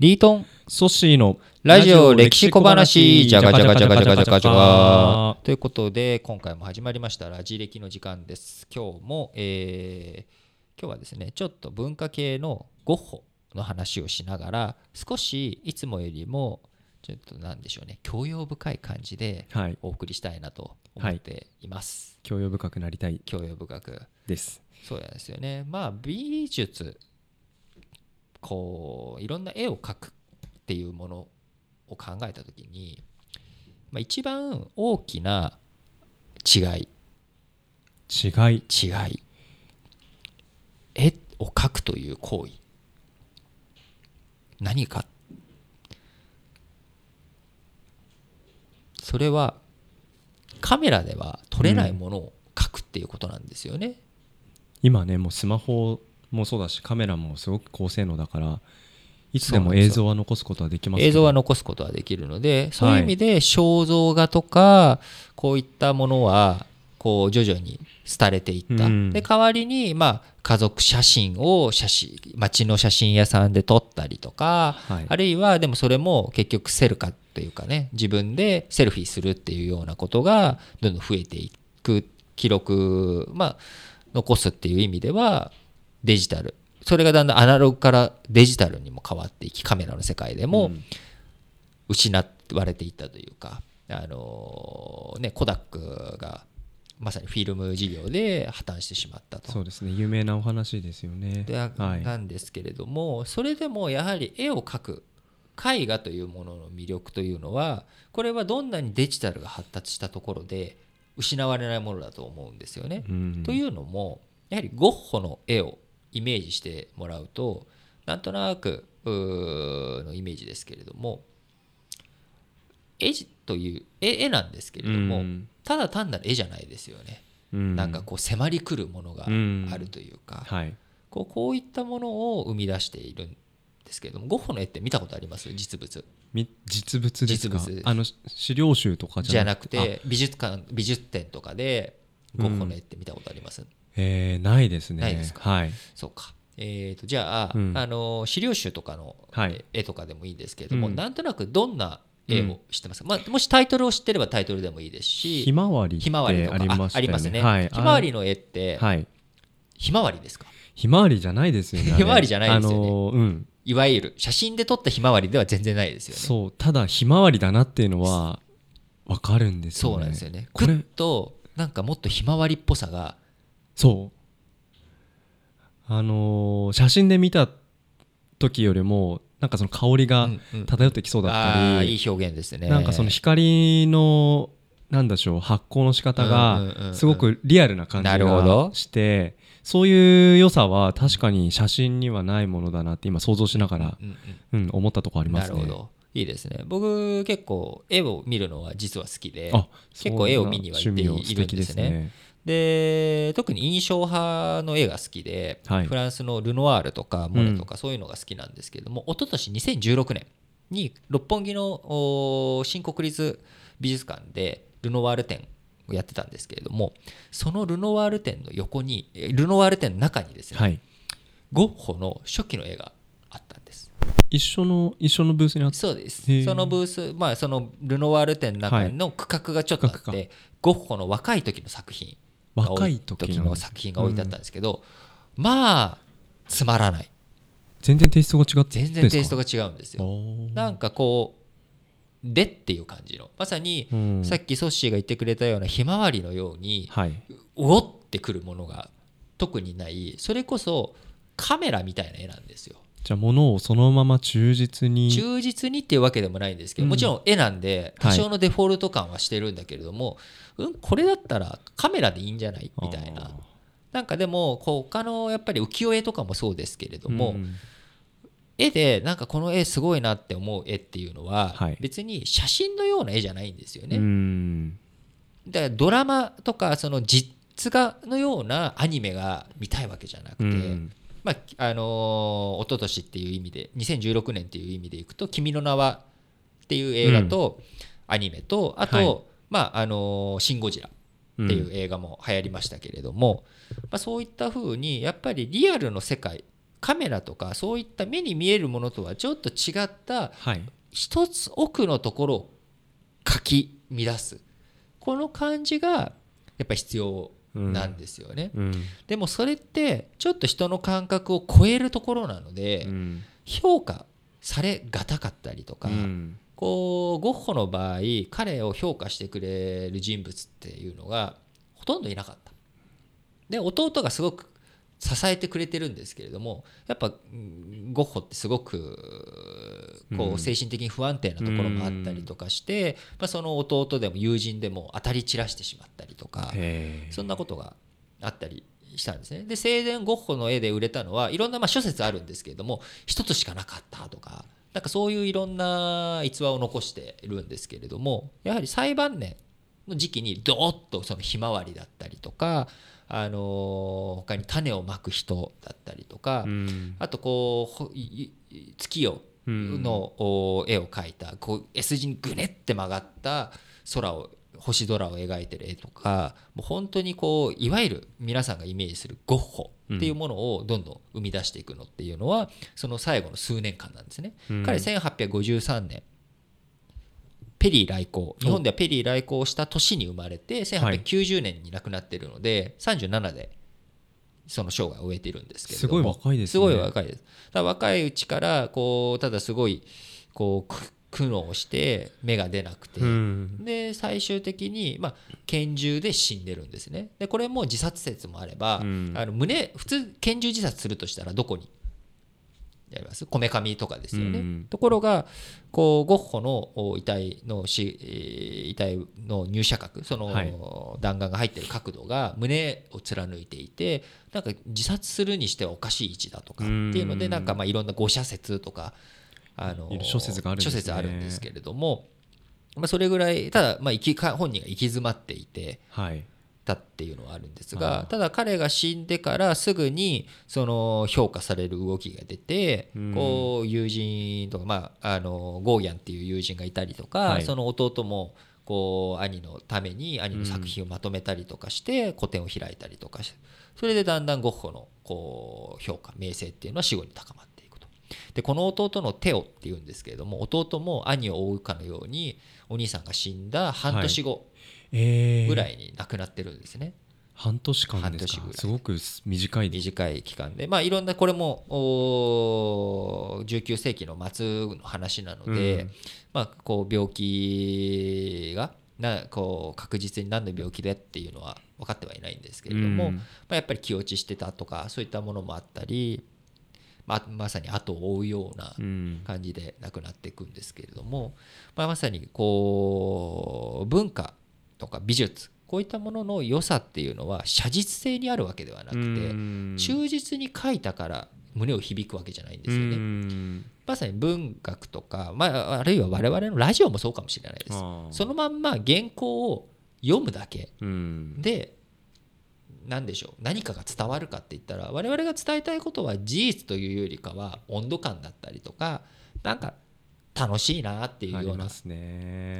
リートン。ソッシーのラジオ歴史小話。じゃがじゃがじゃがじゃがじゃがじゃががということで今回も始まりましたラジ歴の時間です今日も、えー今日はですねちょっと文化系のゴッホの話をしながら少しいつもよりもちょっとなんでしょうね教養深い感じではいお送りしたいなと思っています、教養深くなりたい教養深くですそうなんですよねまあ美術こういろんな絵を描くっていうものを考えた時に、まあ、一番大きな違い。違い。違い。絵を描くという行為。何か。それはカメラでは撮れないものを描くっていうことなんですよね。今ねもうスマホもそうだしカメラもすごく高性能だからいつでも映像は残すことはできます映像は残すことはできるのでそういう意味で肖像画とかこういったものはこう徐々に廃れていった、うん。で代わりにまあ家族写真を写真街の写真屋さんで撮ったりとか、はい。あるいはでもそれも結局セルカというかね自分でセルフィーするっていうようなことがどんどん増えていく記録まあ残すっていう意味ではデジタル。それがだんだんアナログからデジタルにも変わっていきカメラの世界でもうん。失われていったというか、あのね、コダックがまさにフィルム事業で破綻してしまったと。そうですね。有名なお話ですよね。ではい。なんですけれどもそれでもやはり絵を描く絵画というものの魅力というのはこれはどんなにデジタルが発達したところで失われないものだと思うんですよね。うん。というのもやはりゴッホの絵をイメージしてもらうとなんとなくのイメージですけれども絵という絵絵なんですけれども、うん。ただ単なる絵じゃないですよね、うん。なんかこう迫り来るものがあるというか、はい。こうこういったものを生み出しているんですけれどもゴッホの絵って見たことあります？実物。み実物ですか？実物。あの資料集とかじゃなくて。美術館美術展とかでゴッホの絵って見たことあります、えーないですね。ないですか？はい。そうか。えー、とじゃあ,、うん。あの資料集とかのはい。絵とかでもいいんですけれども、うん。なんとなくどんな絵を知ってますか、まあ、もしタイトルを知ってればタイトルでもいいですしひまわりひまわりとか。ありまね。あありますね、はい。ひまわりの絵って、はい。ひまわりですか？ひまわりじゃないですよねひまわりじゃないですよね。あのーうん。いわゆる写真で撮ったひまわりでは全然ないですよね。そう。ただひまわりだなっていうのはわかるんですよね。そうなんですよね。これ。となんかもっとひまわりっぽさがそう。あのー写真で見た時よりもなんかその香りがうんうん。漂ってきそうだあったり、ーいい表現ですね。なんかその光のなんだしょう発光の仕方うんうんうんうん。がすごくリアルな感じなるほど。がしてそういう良さは確かに写真にはないものだなって今想像しながら、うんうんうん、思ったとこありますね。なるほど。いいですね。僕結構絵を見るのは実は好きであ結構絵を見には行っているんですねで特に印象派の絵が好きで、はい。フランスのルノワールとかモネとかそういうのが好きなんですけれども、一昨年2016年に六本木のお新国立美術館でルノワール展をやってたんですけれどもそのルノワール展の横にえルノワール展の中にですね、はい。ゴッホの初期の絵があったんです。一緒の一緒のブースにあった。そうです。そのブースまあそのルノワール展の中の区画がちょっとあって、区画か。ゴッホの若い時の作品若い時の作品が置いてあったんですけど、まあつまらない。全然テイストが違って全然テイストがが違うんですよ。なんかこうでっていう感じの。まさにうん。さっきソッシーが言ってくれたようなひまわりのようにはい。うおってくるものが特にない。それこそカメラみたいな絵なんですよ。じゃあ物をそのまま忠実に。忠実にっていうわけでもないんですけど、うん。もちろん絵なんではい。多少のデフォルト感はしてるんだけれども、うん、これだったらカメラでいいんじゃない？みたいな。なんかでもこう他のやっぱり浮世絵とかもそうですけれども、うん。絵でなんかこの絵すごいなって思う絵っていうのははい。別に写真のような絵じゃないんですよね。うん。だからドラマとかその実画のようなアニメが見たいわけじゃなくて、うん。まああのー一昨年っていう意味で2016年っていう意味でいくと「君の名は」っていう映画とアニメと、あと、はいまああのーシン・ゴジラ」っていう映画も流行りましたけれども、まあ、そういった風にやっぱりリアルの世界カメラとかそういった目に見えるものとはちょっと違ったはい。一つ奥のところをかき乱す。この感じがやっぱ必要なんですよね、うん。でもそれってちょっと人の感覚を超えるところなので、うん。評価されがたかったりとか、うんゴッホの場合彼を評価してくれる人物っていうのがほとんどいなかった。で弟がすごく支えてくれてるんですけれどもやっぱうんゴッホってすごくこう精神的に不安定なところもあったりとかして、まあ、その弟でも友人でも当たり散らしてしまったりとかそんなことがあったりしたんですね。で生前ゴッホの絵で売れたのはいろんなまあ諸説あるんですけれども一つしかなかったとかなんかそういういろんな逸話を残しているんですけれどもやはり最晩年の時期にドーッとそのひまわりだったりとか、あのー他に種をまく人だったりとか、うん。あとこう月をうん。のお絵を描いたこう S 字にぐねって曲がった空を星空を描いてる絵とかもう本当にこういわゆる皆さんがイメージするゴッホっていうものをどんどん生み出していくのっていうのはその最後の数年間なんですね。うん。彼1853年ペリー来航。日本ではペリー来航した年に生まれて1890年に亡くなってるので37でその生涯を終えているんですけれども。すごい若いですね。すごい若いです。だ若いうちからこうただすごいこうく苦悩して芽が出なくて、うん。で最終的に、まあ、拳銃で死んでるんですね。でこれも自殺説もあれば、うん。あの胸普通拳銃自殺するとしたらどこに？やります？こめかみとかですよね、うん。ところがこうゴッホのお遺体のしえー遺体の入射角その、はい。弾丸が入ってる角度が胸を貫いていてなんか自殺するにしてはおかしい位置だとかっていうのでうん。なんかまあいろんな誤射説とかあの諸説があるんですね。諸説あるんですけれども、まあ、それぐらいただまあ生きか本人が行き詰まっていてはい。たっていうのはあるんですあがあただ彼が死んでからすぐにその評価される動きが出てうん。こう友人とかまああのゴーギャンっていう友人がいたりとかはい。その弟もこう兄のために兄の作品をまとめたりとかして個展を開いたりとかしてそれでだんだんゴッホのこう評価名声っていうのは死後に高まって。でこの弟のテオっていうんですけれども弟も兄を追うかのようにお兄さんが死んだ半年後えー。ぐらいに亡くなってるんですね。半年間です半年ぐらい。かすごく短い。です短い期間で。まあいろんなこれもおー19世紀の末の話なので、うん。まあこう病気がなこう確実に何の病気でっていうのは分かってはいないんですけれども、うん。まあ、やっぱり気落ちしてたとかそういったものもあったり、まあ、まさに後を追うようなうん。感じでなくなっていくんですけれども、まあ、まさにこう文化とか美術こういったものの良さっていうのは写実性にあるわけではなくてうん。忠実に書いたから胸を響くわけじゃないんですようね。ん。まさに文学とか、まあ、あるいは我々のラジオもそうかもしれないです。そのまんま原稿を読むだけうん。で何でしょう？何かが伝わるかって言ったら我々が伝えたいことは事実というよりかは温度感だったりとかなんか楽しいなっていうような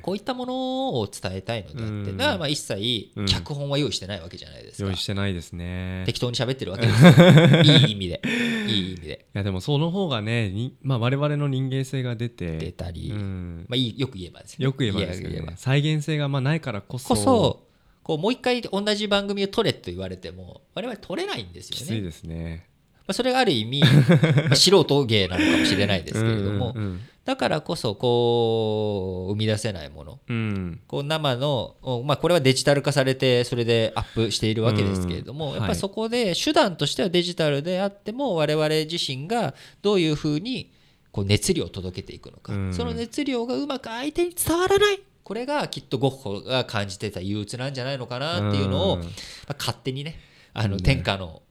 こういったものを伝えたいのであってうん。だからまあ一切うん。脚本は用意してないわけじゃないですか。用意してないですね。適当に喋ってるわけですよ。いい意味で。いい意味で。いやでもその方がねに、まあ、我々の人間性が出て出たり、うん。まあ、いいよく言えばですね。よく言えばですね。再現性がまあないからこそこそこうもう一回同じ番組を撮れと言われても我々撮れないんですよね。きついですね。まあ、それがある意味、まあ素人芸なのかもしれないですけれども、うんうんだからこそこう生み出せないもの。うん。こう生の、おまあ、これはデジタル化されてそれでアップしているわけですけれども、うん。やっぱりそこで手段としてはデジタルであっても我々自身がどういうふうにこう熱量を届けていくのか、うん。その熱量がうまく相手に伝わらないこれがきっとゴッホが感じてた憂鬱なんじゃないのかなっていうのを、うん。まあ勝手にねあの天下の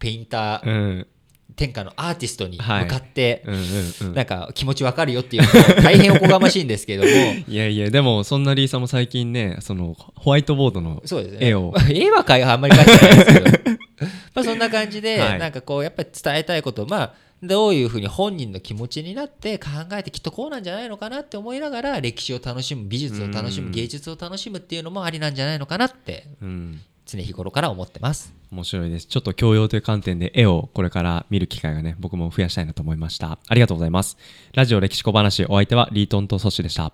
ペインター、うん。天下のアーティストに向かって、うんうんうん。なんか気持ちわかるよっていう大変おこがましいんですけども。いやいやでもそんなリーさんも最近ねそのホワイトボードのそうですね。絵を。絵はあんまり描いてないですけど。まあそんな感じで、はい。なんかこうやっぱり伝えたいことまあどういうふうに本人の気持ちになって考えてきっとこうなんじゃないのかなって思いながら歴史を楽しむ美術を楽しむうん芸術を楽しむっていうのもありなんじゃないのかなってうん。常日頃から思ってます。面白いです。ちょっと教養という観点で絵をこれから見る機会がね僕も増やしたいなと思いました。ありがとうございます。ラジオ歴史小話お相手はリートンとソシでした